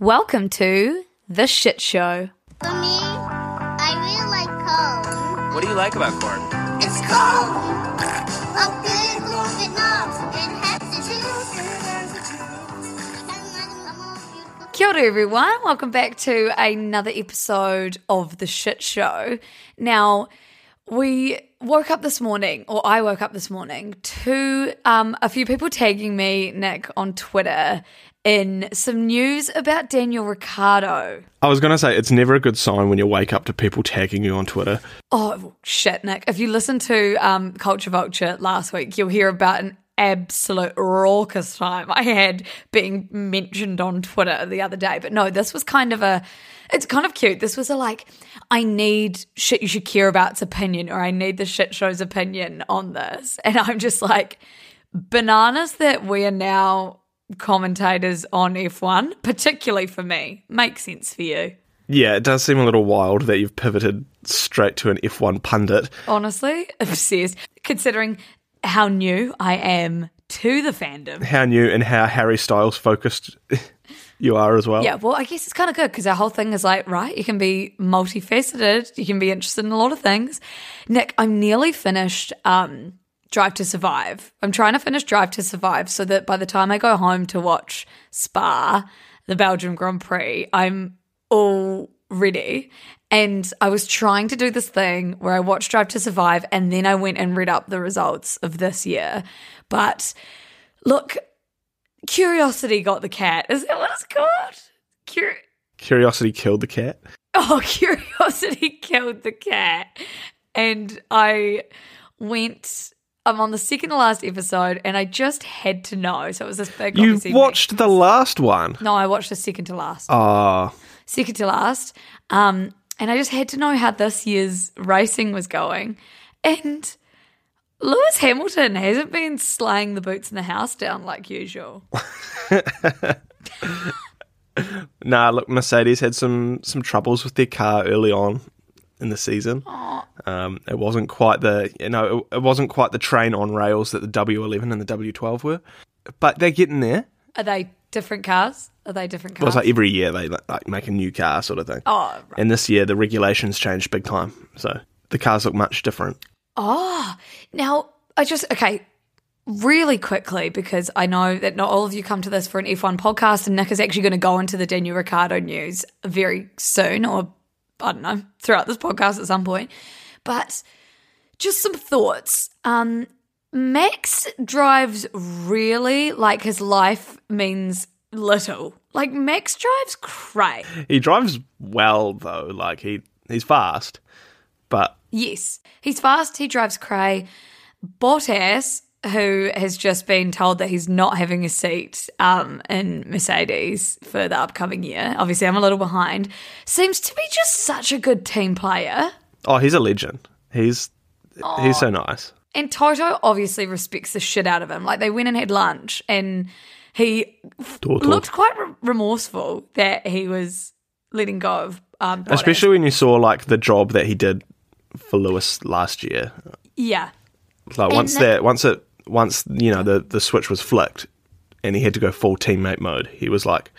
Welcome to The Shit Show. For me, I really like corn. What do you like about corn? It's cold. A big moving knobs and has to Kia ora, everyone. Welcome back to another episode of The Shit Show. Now, we woke up this morning, or I woke up this morning, to um, a few people tagging me, Nick, on Twitter in some news about Daniel Ricciardo. I was going to say it's never a good sign when you wake up to people tagging you on Twitter. Oh, shit, Nick. If you listened to um, Culture Vulture last week, you'll hear about an absolute raucous time I had being mentioned on Twitter the other day. But no, this was kind of a. It's kind of cute. This was a like, I need shit you should care about's opinion, or I need the shit show's opinion on this. And I'm just like, bananas that we are now commentators on F1, particularly for me. Makes sense for you. Yeah, it does seem a little wild that you've pivoted straight to an F1 pundit. Honestly, obsessed. Considering how new I am to the fandom. How new and how Harry Styles focused you are as well. Yeah, well, I guess it's kind of good because our whole thing is like, right, you can be multifaceted, you can be interested in a lot of things. Nick, I'm nearly finished um, Drive to Survive. I'm trying to finish Drive to Survive so that by the time I go home to watch Spa, the Belgian Grand Prix, I'm all ready. And I was trying to do this thing where I watched Drive to Survive and then I went and read up the results of this year. But look, curiosity got the cat. Is that what it's called? Cur- Curiosity killed the cat. Oh, curiosity killed the cat. And I went. I'm on the second to last episode, and I just had to know. So it was this big. You watched the last one. No, I watched the second to last. Ah, Second to last. Um, and I just had to know how this year's racing was going. And Lewis Hamilton hasn't been slaying the boots in the house down like usual. nah. Look, Mercedes had some some troubles with their car early on in the season. Um, it wasn't quite the you know it, it wasn't quite the train on rails that the W11 and the W12 were, but they're getting there. Are they different cars? Are they different It was cars? like every year they like, like make a new car sort of thing. oh, right. And this year the regulations changed big time, so the cars look much different. Oh, now I just okay. Really quickly, because I know that not all of you come to this for an F1 podcast, and Nick is actually going to go into the Daniel Ricciardo news very soon, or I don't know, throughout this podcast at some point. But just some thoughts. Um, Max drives really like his life means little. Like Max drives cray. He drives well though, like he he's fast, but Yes, he's fast. He drives cray. Bottas, who has just been told that he's not having a seat um, in Mercedes for the upcoming year. Obviously, I'm a little behind. Seems to be just such a good team player. oh, he's a legend. He's he's so nice. And Toto obviously respects the shit out of him. Like they went and had lunch, and he Toto. looked quite re- remorseful that he was letting go of. Um, Especially when you saw like the job that he did for Lewis last year. yeah, Like once that once it once you know the the switch was flicked and he had to go full teammate mode, he was like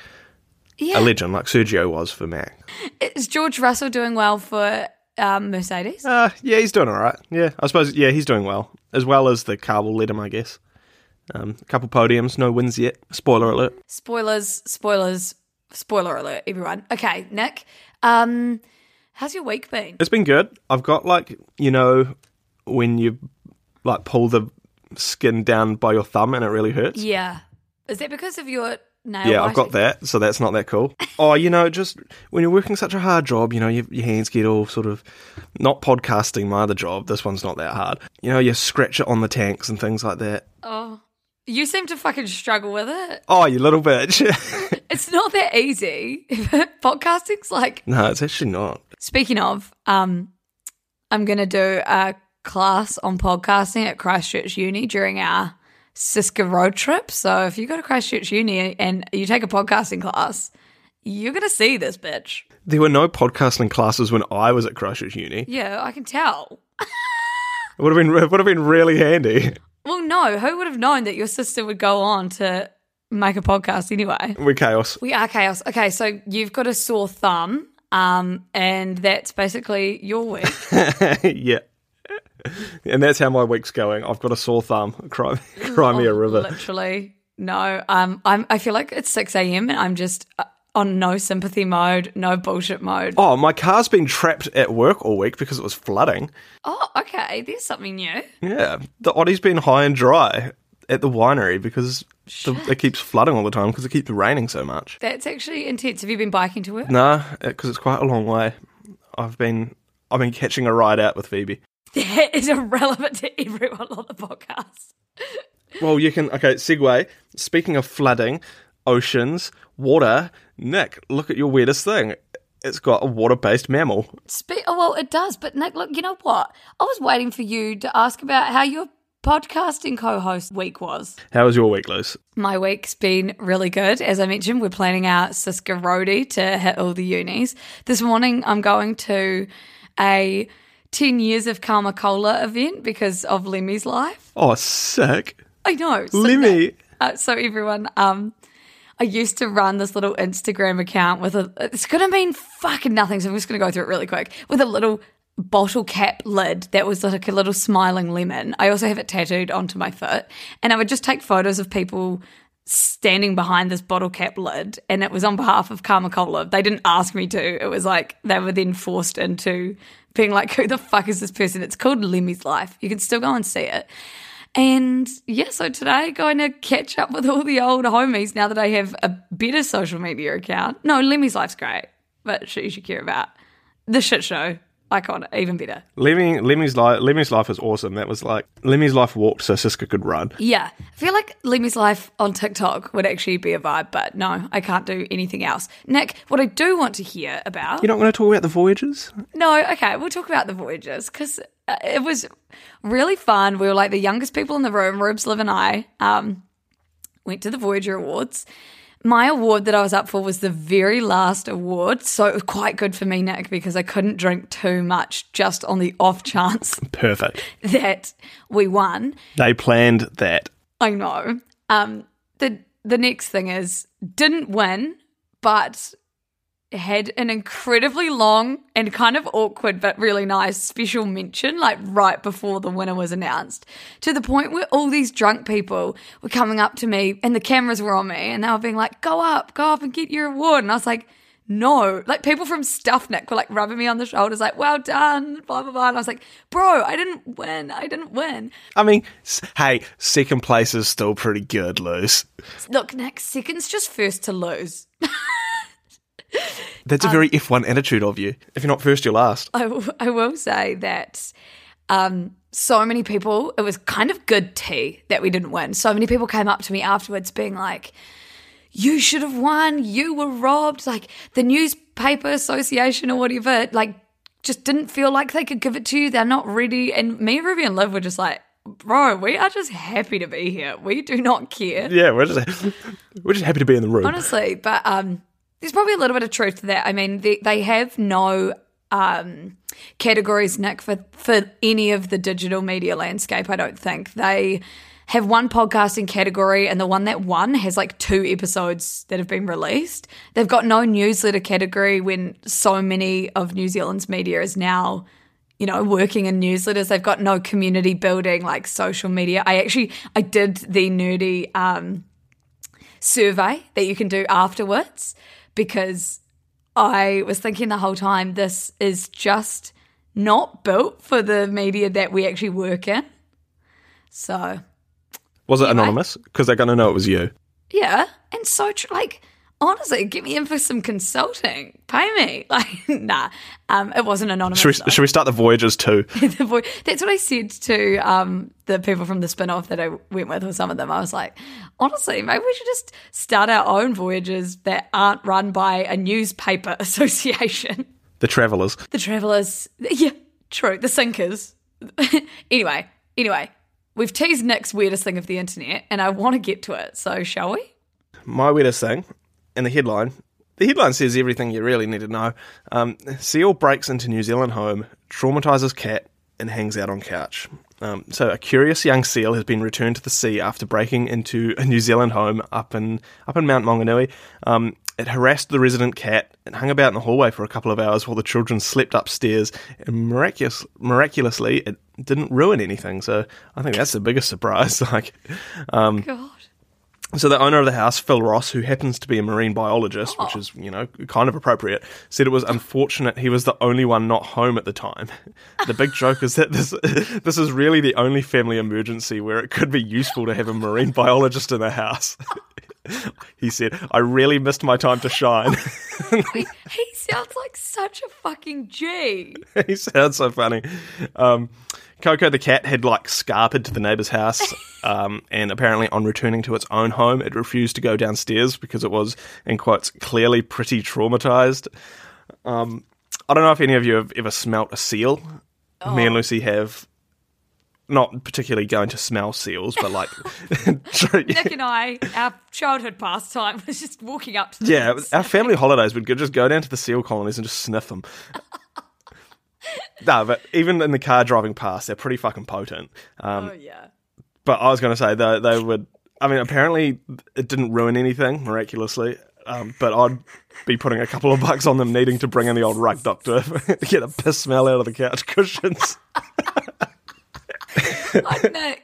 yeah. a legend, like Sergio was for Mac. Is George Russell doing well for um, Mercedes? Uh, yeah, he's doing all right. Yeah, I suppose. Yeah, he's doing well as well as the car will let him, I guess. Um, a couple podiums, no wins yet. Spoiler alert. Spoilers, spoilers, spoiler alert, everyone. Okay, Nick, um, how's your week been? It's been good. I've got like you know when you like pull the skin down by your thumb and it really hurts. Yeah. Is that because of your nail Yeah, I've got that, so that's not that cool. oh, you know, just when you're working such a hard job, you know, your, your hands get all sort of not podcasting. My other job, this one's not that hard. You know, you scratch it on the tanks and things like that. Oh, You seem to fucking struggle with it. Oh, you little bitch. It's not that easy. Podcasting's like no, it's actually not. Speaking of, um, I'm going to do a class on podcasting at Christchurch Uni during our SYSCA road trip. So if you go to Christchurch Uni and you take a podcasting class, you're going to see this bitch. There were no podcasting classes when I was at Christchurch Uni. Yeah, I can tell. It would have been it would have been really handy. Well, no, who would have known that your sister would go on to make a podcast anyway? We're chaos. We are chaos. Okay, so you've got a sore thumb, um, and that's basically your week. yeah. And that's how my week's going. I've got a sore thumb. Cry, cry me a river. Literally, no. Um, I'm. I feel like it's six a.m. and I'm just uh, on no sympathy mode, no bullshit mode. Oh, my car's been trapped at work all week because it was flooding. Oh, okay. There's something new. Yeah, the Audi's been high and dry at the winery because the, it keeps flooding all the time because it keeps raining so much. That's actually intense. Have you been biking to work? Nah, because it's quite a long way. I've been I've been catching a ride out with Phoebe. That is irrelevant to everyone on the podcast. Well, you can okay. Segue. Speaking of flooding, oceans, water. Nick, look at your weirdest thing. It's got a water-based mammal. Spe- oh, well, it does. But Nick, look, you know what? I was waiting for you to ask about how your podcasting co-host week was. How was your week, Liz? My week's been really good. As I mentioned, we're planning our SYSCA Roadie to hit all the unis. This morning, I'm going to a 10 years of Karma Cola event because of Lemmy's life. Oh, sick. I know. So Lemmy. Uh, so everyone, um, I used to run this little Instagram account with a. It's gonna mean fucking nothing, so I'm just gonna go through it really quick with a little bottle cap lid that was like a little smiling lemon. I also have it tattooed onto my foot, and I would just take photos of people standing behind this bottle cap lid, and it was on behalf of Karma Cola. They didn't ask me to. It was like they were then forced into being like, "Who the fuck is this person?" It's called Lemmy's Life. You can still go and see it. And yeah, so today going to catch up with all the old homies now that I have a better social media account. No, Lemmy's life's great, but shit you should care about. The shit show, icon, even better. Lemmy, Lemmy's life. Lemmy's life is awesome. That was like Lemmy's life walked so SYSCA could run. Yeah, I feel like Lemmy's life on TikTok would actually be a vibe, but no, I can't do anything else. Nick, what I do want to hear about. You're not going to talk about the voyages? No, okay, we'll talk about the voyages because it was really fun. We were like the youngest people in the room. Rubes, Liv, and I um, went to the Voyager Awards. My award that I was up for was the very last award, so it was quite good for me, Nick, because I couldn't drink too much just on the off chance Perfect. that we won. They planned that. I know. Um, the the next thing is didn't win, but had an incredibly long and kind of awkward but really nice special mention like right before the winner was announced to the point where all these drunk people were coming up to me and the cameras were on me and they were being like go up go up and get your award. And i was like no. Like people from stuffnick were like rubbing me on the shoulders like well done blah blah blah. And i was like bro i didn't win. I didn't win. I mean, hey, second place is still pretty good, Lose. look nick second's just first to lose That's a very F1 attitude of you. If you're not first, you're last. I, w- I will say that um, so many people, it was kind of good tea that we didn't win. So many people came up to me afterwards being like, you should have won. You were robbed. Like the newspaper association or whatever, like just didn't feel like they could give it to you. They're not ready. And me, Ruby, and Liv were just like, bro, we are just happy to be here. We do not care. Yeah, we're just we're just happy to be in the room. Honestly, but um, there's probably a little bit of truth to that. I mean, they, they have no um, categories, Nick, for, for any of the digital media landscape, I don't think. They have one podcasting category, and the one that won has like two episodes that have been released. They've got no newsletter category when so many of New Zealand's media is now you know, working in newsletters. They've got no community building like social media. I actually I did the nerdy um, survey that you can do afterwards because I was thinking the whole time this is just not built for the media that we actually work in. So Was it anonymous? Because they're going to know it was you. yeah, and so tr- like honestly, get me in for some consulting. Pay me. Like, nah, um, it wasn't anonymous. Should we, should we start the Voyages too? the that's what I said to um, the people from the Spinoff that I went with, or some of them. I was like, honestly, maybe we should just start our own voyages that aren't run by a newspaper association. The Travelers. The travelers, yeah, true. The sinkers. anyway, anyway, we've teased Nick's weirdest thing of the internet, and I want to get to it. So, shall we? My weirdest thing, in the headline, the headline says everything you really need to know. Um, Seal breaks into New Zealand home, traumatizes cat, and hangs out on couch. Um, so a curious young seal has been returned to the sea after breaking into a New Zealand home up in up in Mount Maunganui. Um, it harassed the resident cat and hung about in the hallway for a couple of hours while the children slept upstairs. And miraculous, miraculously, it didn't ruin anything. So I think that's the biggest surprise. Like, um, God. So the owner of the house, Phil Ross, who happens to be a marine biologist, which is you know kind of appropriate, said it was unfortunate he was the only one not home at the time. The big joke is that this this is really the only family emergency where it could be useful to have a marine biologist in the house. he said, "I really missed my time to shine." He, he sounds like such a fucking G. he sounds so funny. Um, Coco the cat had like scarpered to the neighbour's house, um, and apparently on returning to its own home, it refused to go downstairs because it was, in quotes, clearly pretty traumatized. Um, I don't know if any of you have ever smelt a seal. Me and Lucy have. Not particularly going to smell seals, but like, Nick and I, our childhood pastime was just walking up to yeah, our family holidays would just go down to the seal colonies and just sniff them. No, but even in the car driving past, they're pretty fucking potent. Um, Oh, yeah. But I was going to say they they would. I mean, apparently it didn't ruin anything miraculously. Um, but I'd be putting a couple of bucks on them needing to bring in the old rug doctor to get a piss smell out of the couch cushions. Like, Nick,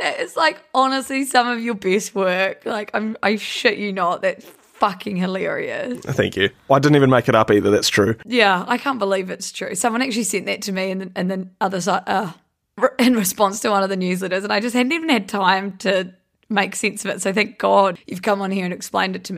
that is like honestly some of your best work. Like, I'm, I shit you not. That's fucking hilarious. Thank you. I didn't even make it up either. That's true. Yeah, I can't believe it's true. Someone actually sent that to me, and then, and then other side, uh, in response to one of the newsletters, and I just hadn't even had time to make sense of it. So thank God you've come on here and explained it to me.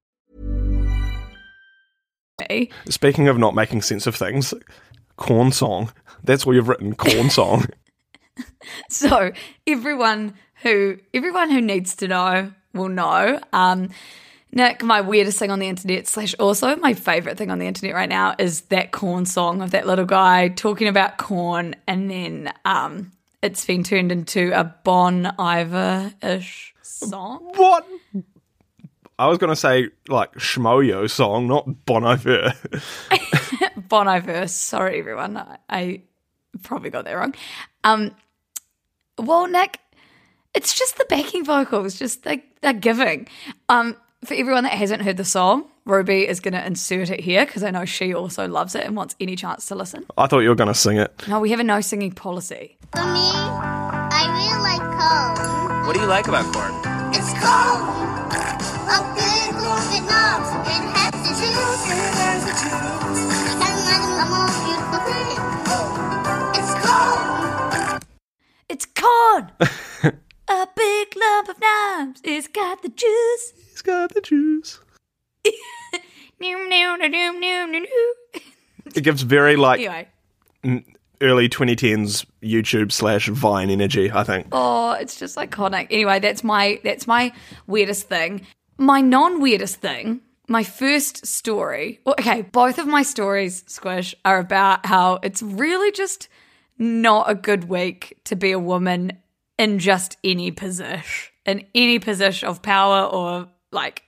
Speaking of not making sense of things, corn song. That's what you've written. Corn song. So everyone who everyone who needs to know will know. Um, Nick, my weirdest thing on the internet, slash also my favorite thing on the internet right now is that corn song of that little guy talking about corn, and then um, it's been turned into a Bon Iver ish song. what? I was going to say like Schmoyo song, not Bon Iver. Bon Iver. Sorry, everyone. I, I probably got that wrong. Um, well, Nick, it's just the backing vocals, just they, they're giving. Um, for everyone that hasn't heard the song, Ruby is going to insert it here because I know she also loves it and wants any chance to listen. I thought you were going to sing it. No, we have a no singing policy. For me, I really like corn. What do you like about corn? It's corn. A big moving knobs and has the juice. Because I'm the most beautiful thing. It's corn. It's corn! a big lump of knobs. It's got the juice. It's got the juice. It gives very like Anyway. early 2010s YouTube slash Vine energy. I think. Oh, it's just iconic. Anyway, that's my that's my weirdest thing. My non weirdest thing, my first story. well, Okay, both of my stories, Squish, are about how it's really just not a good week to be a woman in just any position, in any position of power or like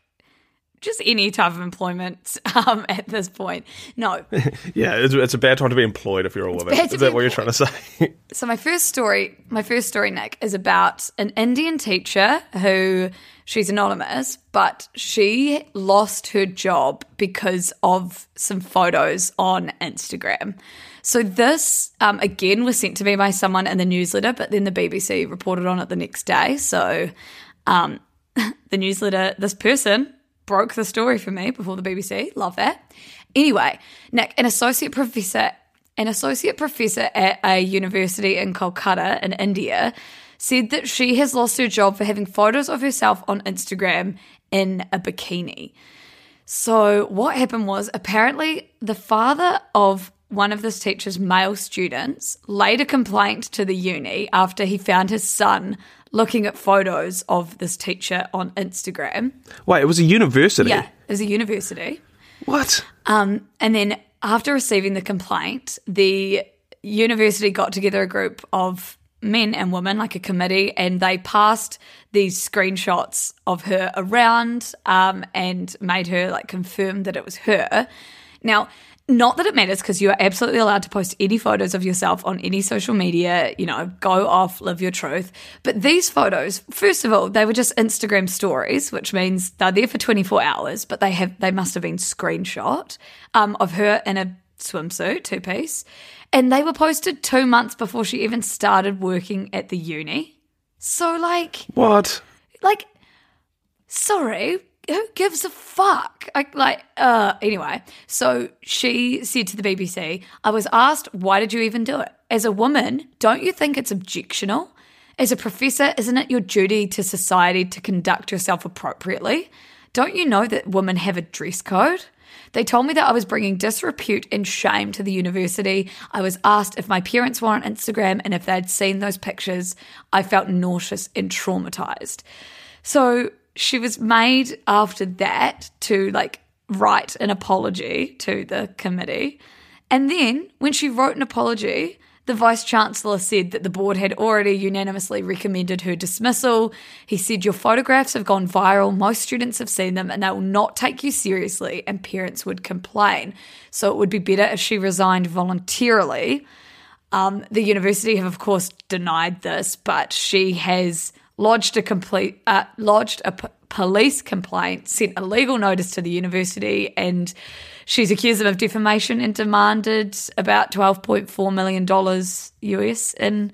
just any type of employment um, at this point. No. Yeah, it's, it's a bad time to be employed if you're a woman. bad to Is that be what you're trying to say? So my first story, my first story, Nick, is about an Indian teacher who she's anonymous, but she lost her job because of some photos on Instagram. So this um, again was sent to me by someone in the newsletter, but then the BBC reported on it the next day. So um, the newsletter, this person broke the story for me before the BBC. Love that. Anyway, Nick, an associate professor, an associate professor at a university in Kolkata in India, said that she has lost her job for having photos of herself on Instagram in a bikini. So what happened was apparently the father of one of this teacher's male students laid a complaint to the uni after he found his son looking at photos of this teacher on Instagram. Wait, it was a university. Yeah, it was a university. What? Um, and then after receiving the complaint, the university got together a group of men and women, like a committee, and they passed these screenshots of her around um, and made her like confirm that it was her. Now, not that it matters because you are absolutely allowed to post any photos of yourself on any social media, you know, go off, live your truth. But these photos, first of all, they were just Instagram stories, which means they're there for 24 hours, but they have they must have been screenshot um, of her in a swimsuit, two piece. And they were posted two months before she even started working at the uni. So like What? like sorry who gives a fuck I, like uh anyway so she said to the bbc i was asked why did you even do it as a woman don't you think it's objectionable as a professor isn't it your duty to society to conduct yourself appropriately don't you know that women have a dress code they told me that I was bringing disrepute and shame to the university. I was asked if my parents were on Instagram and if they'd seen those pictures. I felt nauseous and traumatized. So she was made after that to like write an apology to the committee. And then when she wrote an apology, the vice chancellor said that the board had already unanimously recommended her dismissal. He said, Your photographs have gone viral. Most students have seen them and they will not take you seriously, and parents would complain. So it would be better if she resigned voluntarily. Um, the university have, of course, denied this, but she has lodged a complete uh, lodged a p- police complaint, sent a legal notice to the university, and she's accused them of defamation and demanded about twelve point four million dollars US in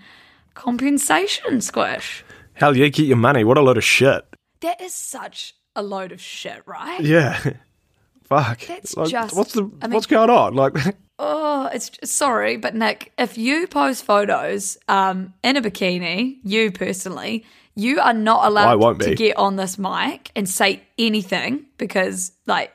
compensation. Squish. Hell yeah, get your money. What a load of shit. That is such a load of shit, right? Yeah. Fuck. That's Like, just- what's the I mean- what's going on? Like Oh, it's sorry, but Nick, if you post photos um, in a bikini, you personally, you are not allowed to get on this mic and say anything because, like,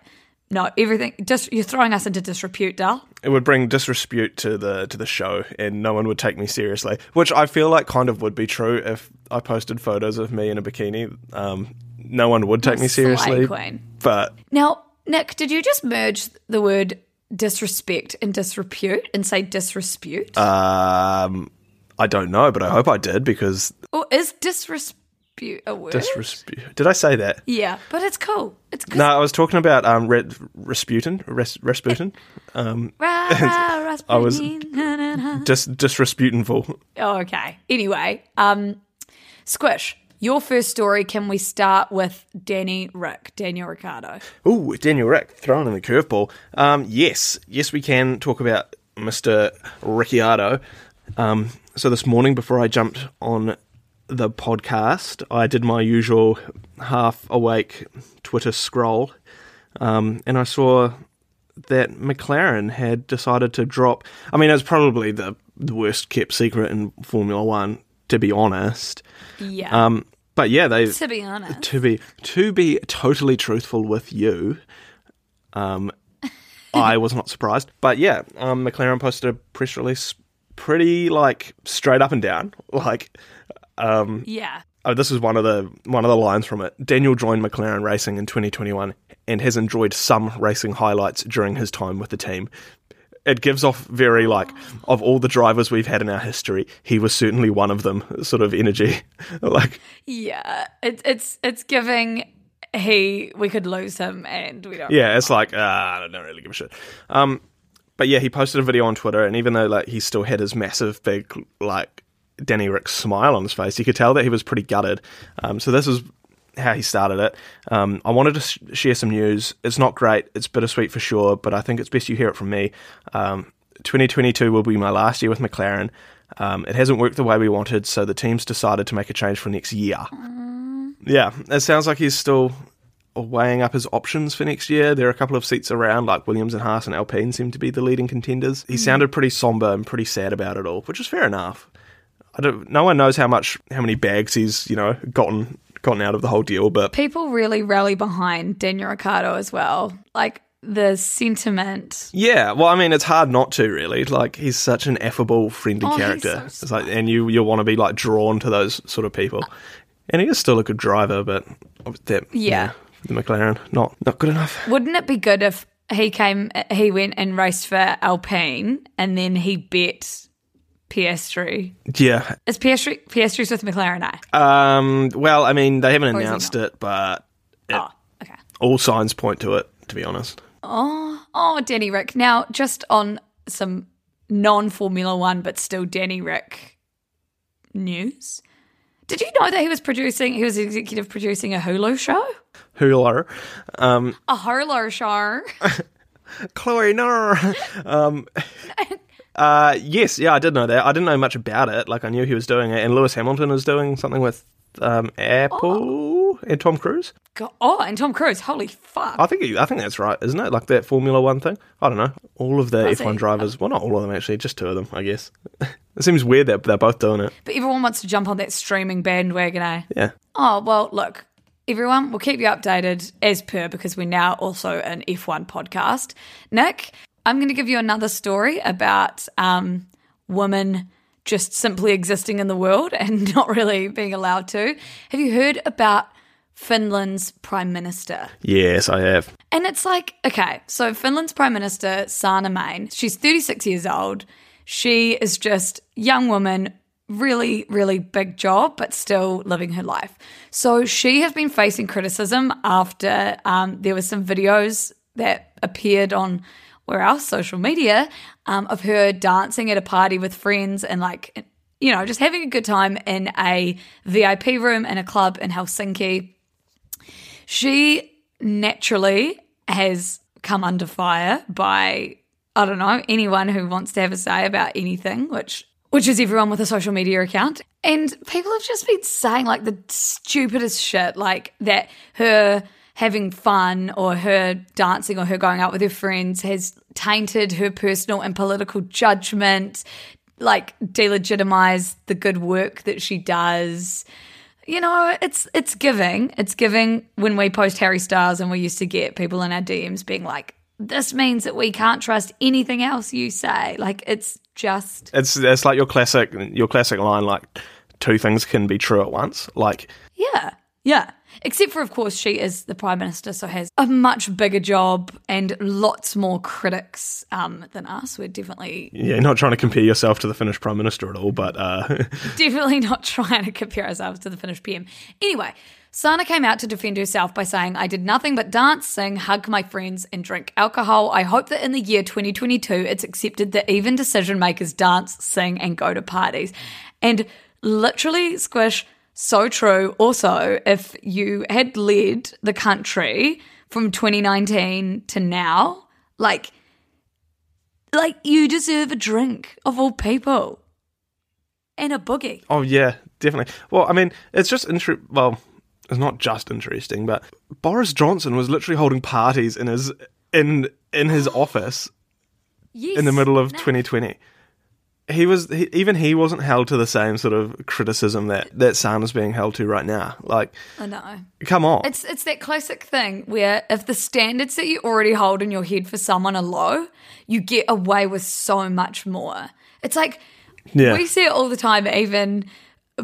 no, everything. Just you're throwing us into disrepute, Dal. it would bring disrepute to the to the show and no one would take me seriously. Which I feel like kind of would be true if I posted photos of me in a bikini. Um no one would take me seriously. queen. But Now, Nick, did you just merge the word disrespect and disrepute and say disrespute? um I don't know, but I hope I did because or is disrespute a word? disrespute. Did I say that? yeah, but it's cool. It's good. No, I was talking about um Re- Rasputin, Res- Rasputin, um, I was- dis- disresputinful. Oh, okay. Anyway, um, Squish, your first story. Can we start with Danny Rick, Daniel Ricciardo? Ooh, Daniel Rick throwing in the curveball. Um, yes, yes, we can talk about Mr. Ricciardo. Um, so this morning, before I jumped on the podcast, I did my usual half awake Twitter scroll, um, and I saw that McLaren had decided to drop. I mean, it was probably the, the worst kept secret in Formula One, to be honest. Yeah. Um, but yeah, they to be honest, to be to be totally truthful with you, um, I was not surprised. But yeah, um, McLaren posted a press release, pretty like straight up and down. Like, um, yeah. oh, this is one of the one of the lines from it. Daniel joined McLaren Racing in 2021 and has enjoyed some racing highlights during his time with the team. It gives off very like of all the drivers we've had in our history, he was certainly one of them. Sort of energy, like Yeah, it's it's it's giving he we could lose him and we don't. Yeah, it's like uh, I don't really give a shit. Um, but yeah, he posted a video on Twitter, and even though like he still had his massive big like Danny Rick smile on his face, you could tell that he was pretty gutted. Um, so this is how he started it. Um, I wanted to sh- share some news. It's not great. It's bittersweet for sure, but I think it's best you hear it from me. Um, 2022 will be my last year with McLaren. Um, it hasn't worked the way we wanted, so the team's decided to make a change for next year. Yeah, it sounds like he's still weighing up his options for next year. There are a couple of seats around, like Williams and Haas and Alpine seem to be the leading contenders. He sounded pretty somber and pretty sad about it all, which is fair enough. I don't. No one knows how much, how many bags he's you know gotten gotten out of the whole deal, but People really rally behind Daniel Ricciardo as well. Like the sentiment. yeah. Well, I mean, it's hard not to really. Like he's such an affable, friendly Oh, character. so it's like, and you you want to be like drawn to those sort of people. And he is still a good driver, but that Yeah. the McLaren not not good enough. Wouldn't it be good if he came, he went and raced for Alpine and then he bet Piastri? Yeah. Is Piastri Piastri's with McLaren I. Um. Well, I mean, they haven't Or is he announced it, but Oh, okay. all signs point to it. To be honest. Oh, oh, Danny Rick. Now, just on some non Formula One, but still Danny Rick news. Did you know that he was producing, he was executive producing a Hulu show? Hula. Um. A Hulu show. Chloe, no. uh, yes, yeah, I did know that. I didn't know much about it. Like, I knew he was doing it, and Lewis Hamilton is doing something with um, Apple and Tom Cruise. Go- oh, and Tom Cruise. Holy fuck. I think he, I think that's right, isn't it? Like that Formula One thing. I don't know. All of the F1 it? drivers. Well, not all of them actually. Just two of them, I guess. it seems weird that they're both doing it. But everyone wants to jump on that streaming bandwagon, eh? Yeah. Oh, well, look, everyone, we'll keep you updated as per because we're now also an F1 podcast. Nick, I'm going to give you another story about um, women just simply existing in the world and not really being allowed to. Have you heard about Finland's prime minister? Yes, I have. And it's like, okay, so Finland's Prime Minister, Sanna Marin, she's 36 years old. She is just young woman, really, really big job, but still living her life. So she has been facing criticism after um, there were some videos that appeared on where else social media um, of her dancing at a party with friends and like you know just having a good time in a VIP room in a club in Helsinki she naturally has come under fire by I don't know anyone who wants to have a say about anything, which which is everyone with a social media account. And people have just been saying like the stupidest shit, like that her having fun or her dancing or her going out with her friends has tainted her personal and political judgment, like delegitimized the good work that she does you know, it's it's giving. It's giving when we post Harry Styles and we used to get people in our DMs being like, This means that we can't trust anything else you say. Like it's just It's it's like your classic your classic line like two things can be true at once. Like Yeah. Yeah. Except for, of course, she is the Prime Minister, so has a much bigger job and lots more critics um, than us. We're definitely yeah, not trying to compare yourself to the Finnish Prime Minister at all, but uh definitely not trying to compare ourselves to the Finnish PM. Anyway, Sanna came out to defend herself by saying, I did nothing but dance, sing, hug my friends, and drink alcohol. I hope that in the year 2022, it's accepted that even decision makers dance, sing, and go to parties. And literally, Squish, so true. Also, if you had led the country from 2019 to now, like, like you deserve a drink of all people and a boogie. Oh yeah, definitely. Well, I mean, it's just interesting. well, it's not just interesting, but Boris Johnson was literally holding parties in his in in his office Yes. in the middle of No. 2020. He was he, even he wasn't held to the same sort of criticism that that Sam is being held to right now. Like, I know. come on. It's it's that classic thing where if the standards that you already hold in your head for someone are low, you get away with so much more. It's like Yeah. we see it all the time, even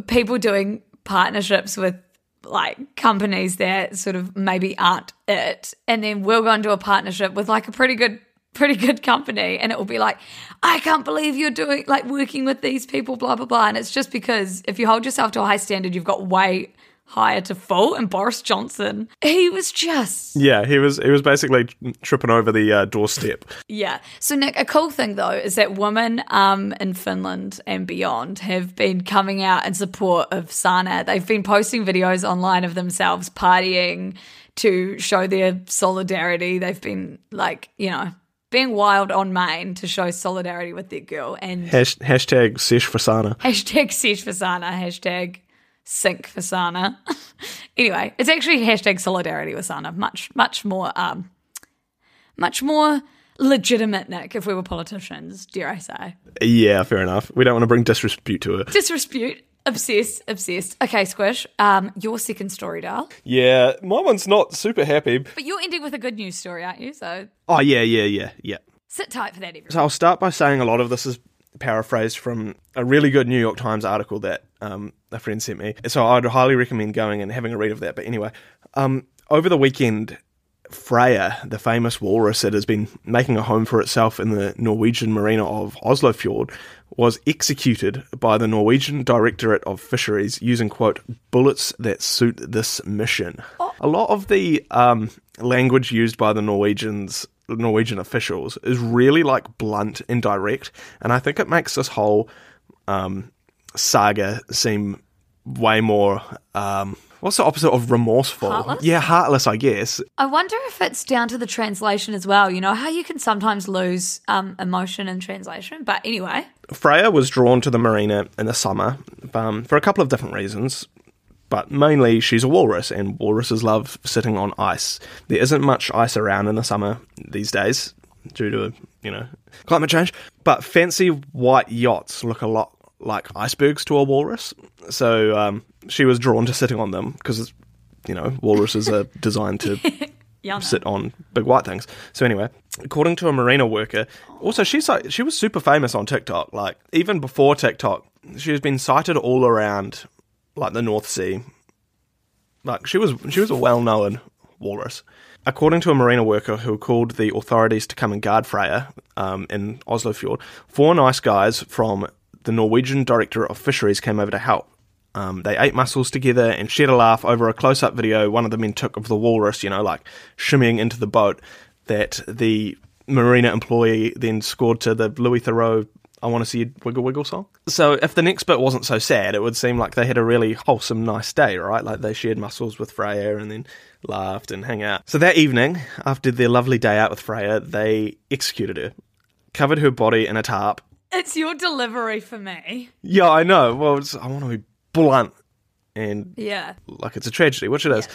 people doing partnerships with like companies that sort of maybe aren't it. And then we'll go into a partnership with like a pretty good pretty good company and it will be like, I can't believe you're doing like working with these people, blah blah blah. And it's just because if you hold yourself to a high standard, you've got way higher to full, and Boris Johnson, he was just Yeah, he was he was basically tripping over the uh, doorstep. Yeah. So Nick, a cool thing though is that women um in Finland and beyond have been coming out in support of Sanna. They've been posting videos online of themselves partying to show their solidarity. They've been like, you know, being wild on Maine to show solidarity with their girl and Hash, hashtag sesh for Sanna. hashtag search for Sanna, hashtag sync for Sanna. anyway, it's actually hashtag solidarity with Sanna. Much, much more um much more legitimate, Nick, if we were politicians, dare I say. Yeah, fair enough. We don't want to bring disrepute to it. Disrespute. Obsessed, obsessed. Okay, Squish, um, your second story, Dal. Yeah, my one's not super happy. But you're ending with a good news story, aren't you? So Oh yeah, yeah, yeah, yeah. sit tight for that, everyone. So I'll start by saying a lot of this is paraphrased from a really good New York Times article that um, a friend sent me. So I'd highly recommend going and having a read of that. But anyway, um, over the weekend, Freya, the famous walrus that has been making a home for itself in the Norwegian marina of Oslofjord, was executed by the Norwegian Directorate of Fisheries using, quote, bullets that suit this mission. A lot of the um, language used by the Norwegians, Norwegian officials, is really like blunt and direct, and I think it makes this whole um, saga seem way more. Um, what's the opposite of remorseful? Heartless? Yeah, heartless, I guess. I wonder if it's down to the translation as well. You know how you can sometimes lose um, emotion in translation. But anyway, Freya was drawn to the marina in the summer um, for a couple of different reasons, but mainly she's a walrus, and walruses love sitting on ice. There isn't much ice around in the summer these days due to you know climate change, but fancy white yachts look a lot like icebergs to a walrus. So um, she was drawn to sitting on them because you know walruses are designed to sit on big white things. So anyway, according to a marina worker, also she's like she was super famous on TikTok. Like even before TikTok, she has been cited all around like the North Sea. Like she was she was a well known walrus. According to a marina worker who called the authorities to come and guard Freya um, in Oslofjord, four nice guys from the Norwegian Director of Fisheries came over to help. Um, they ate mussels together and shared a laugh over a close up video one of the men took of the walrus, you know, like shimmying into the boat that the marina employee then scored to the Louis Theroux I Want to See You Wiggle Wiggle song. So if the next bit wasn't so sad, it would seem like they had a really wholesome, nice day, right? Like they shared mussels with Freya and then laughed and hung out. So that evening, after their lovely day out with Freya, they executed her, covered her body in a tarp, it's your delivery for me. yeah, I know. Well, it's, I want to be blunt and Yeah. like it's a tragedy, which it is.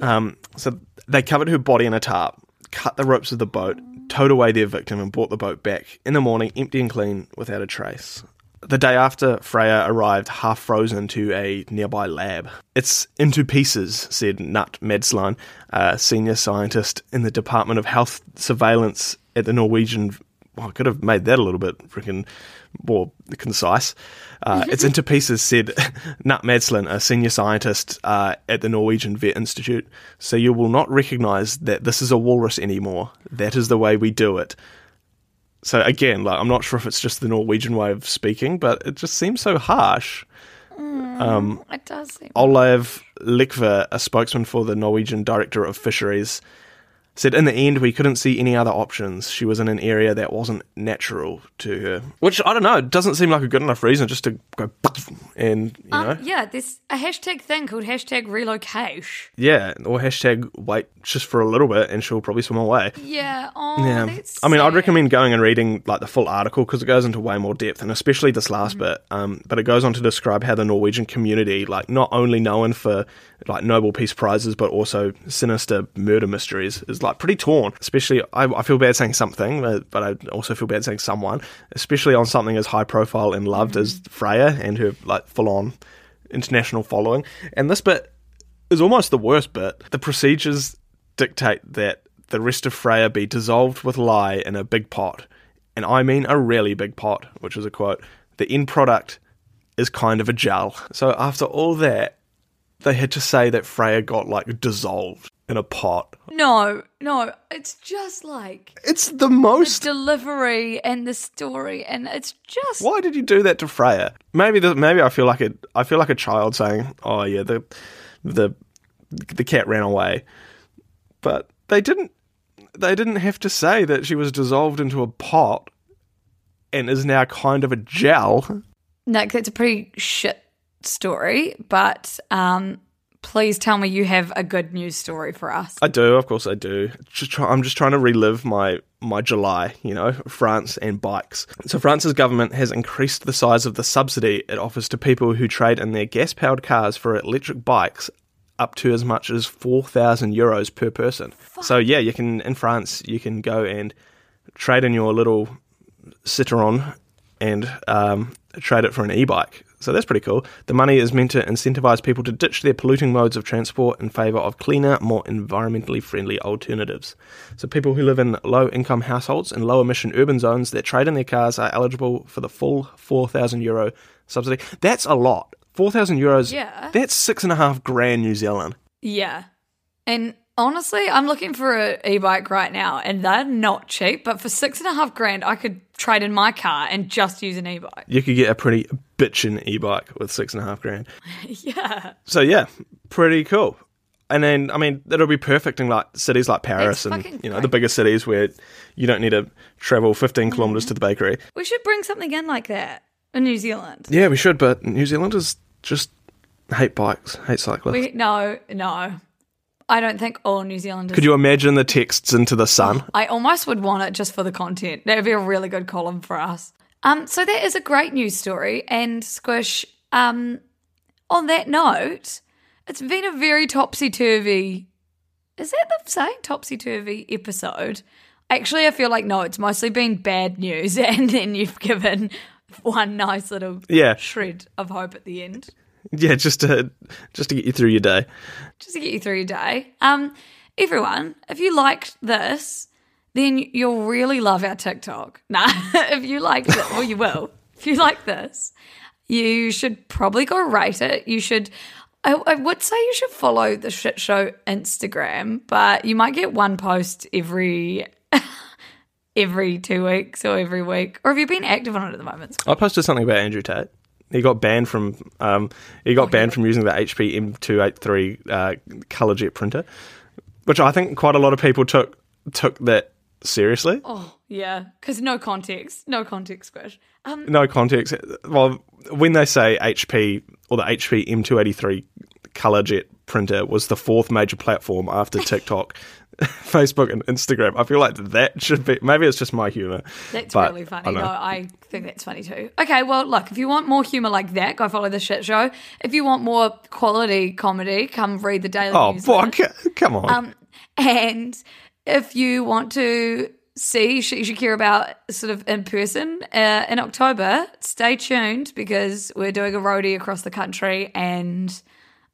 Um, so they covered her body in a tarp, cut the ropes of the boat, towed away their victim, and brought the boat back in the morning, empty and clean, without a trace. The day after, Freya arrived half frozen to a nearby lab. It's into pieces, said Knut Madslien, a senior scientist in the Department of Health Surveillance at the Norwegian well, I could have made that a little bit freaking more concise. Uh, it's into pieces, said Knut Madslien, a senior scientist uh, at the Norwegian Vet Institute. So you will not recognise that this is a walrus anymore. That is the way we do it. So again, like I'm not sure if it's just the Norwegian way of speaking, but it just seems so harsh. It does seem. Olav Likva, a spokesman for the Norwegian Director of Fisheries, said in the end we couldn't see any other options. She was in an area that wasn't natural to her. Which I don't know, it doesn't seem like a good enough reason just to go and you know Um, yeah, there's a hashtag thing called hashtag relocate. Yeah, or hashtag wait just for a little bit and she'll probably swim away. Yeah. Oh, Yeah, that's I mean, I'd recommend going and reading like the full article because it goes into way more depth, and especially this last bit. Um, but it goes on to describe how the Norwegian community, like not only known for like Nobel Peace Prizes, but also sinister murder mysteries, is like pretty torn. Especially, I, I feel bad saying something, but, but I also feel bad saying someone, especially on something as high profile and loved as mm-hmm. Freya and her like full on international following. And this bit is almost the worst bit. The procedures dictate that the rest of Freya be dissolved with lye in a big pot. And I mean a really big pot, which is a quote. The end product is kind of a gel. So after all that, they had to say that Freya got like dissolved in a pot. No, no, it's just like It's the the most. delivery and the story, and it's just Why did you do that to Freya? Maybe the, maybe I feel like a I feel like a child saying, "Oh yeah, the the the cat ran away. But they didn't they didn't have to say that she was dissolved into a pot and is now kind of a gel. Nick, that's a pretty shit story, but um, please tell me you have a good news story for us. I do, of course I do. Just try, I'm just trying to relive my my July, you know, France and bikes. So France's government has increased the size of the subsidy it offers to people who trade in their gas-powered cars for electric bikes up to as much as 4,000 euros per person. So yeah, you can in France you can go and trade in your little Citroen and um, trade it for an e-bike. So that's pretty cool. The money is meant to incentivize people to ditch their polluting modes of transport in favor of cleaner, more environmentally friendly alternatives. So people who live in low-income households and low-emission urban zones that trade in their cars are eligible for the full 4,000 euro subsidy. That's a lot. 4,000 euros. Yeah. That's six and a half grand New Zealand. Yeah. And honestly, I'm looking for an e bike right now, and they're not cheap, but for six and a half grand, I could trade in my car and just use an e bike. You could get a pretty bitchin' e-bike with six and a half grand. yeah. So yeah, pretty cool. And then I mean it'll be perfect in like cities like Paris That's and fucking you know great. the bigger cities where you don't need to travel 15 Mm-hmm. kilometers to the bakery. We should bring something in like that in New Zealand. Yeah, we should, but New Zealanders just hate bikes, hate cyclists. We, no, no. I don't think all New Zealanders. Could you imagine the texts into the sun? I almost would want it just for the content. That would be a really good column for us. Um, so that is a great news story. And Squish, um, on that note, it's been a very topsy turvy. Is that the saying? Topsy turvy episode. Actually, I feel like no, it's mostly been bad news, and then you've given one nice little Yeah. shred of hope at the end. Yeah, just to just to get you through your day. just to get you through your day. Um, everyone, if you liked this, then you'll really love our TikTok. Nah, if you liked it, well, you will. If you like this, you should probably go rate it. You should. I, I would say you should follow the shit show Instagram, but you might get one post every every two weeks or every week. Or have you been active on it at the moment? I posted something about Andrew Tate. He got banned from um, he got banned from using the HP M283 uh, color jet printer, which I think quite a lot of people took took that seriously. Oh yeah, because no context, no context, Squish. Um, No context. Well, when they say HP or the HP M283 color jet printer was the fourth major platform after TikTok, Facebook, and Instagram, I feel like that should be. Maybe it's just my humor. That's but really funny. don't No. I think that's funny too. Okay, well, look, if you want more humor like that, go follow the shit show. If you want more quality comedy, come read the Daily Oh, boy, come on. Um, and if you want to see Sh- Care about sort of in person uh, in October, stay tuned because we're doing a roadie across the country and.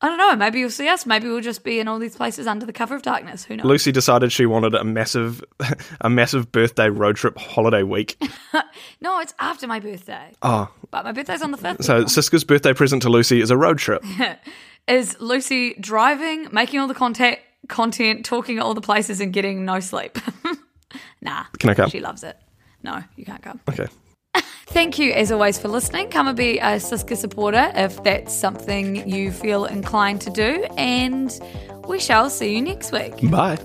I don't know. Maybe you'll see us. Maybe we'll just be in all these places under the cover of darkness. Who knows? Lucy decided she wanted a massive, a massive birthday road trip holiday week. No, it's after my birthday. Oh, But my birthday's on the 5th. so SYSCA's birthday present to Lucy is a road trip. is Lucy driving, making all the contact content, talking at all the places, and getting no sleep. nah. Can I come? She loves it. No, you can't come. Okay. Thank you, as always, for listening. Come and be a SYSCA supporter if that's something you feel inclined to do. And we shall see you next week. Bye.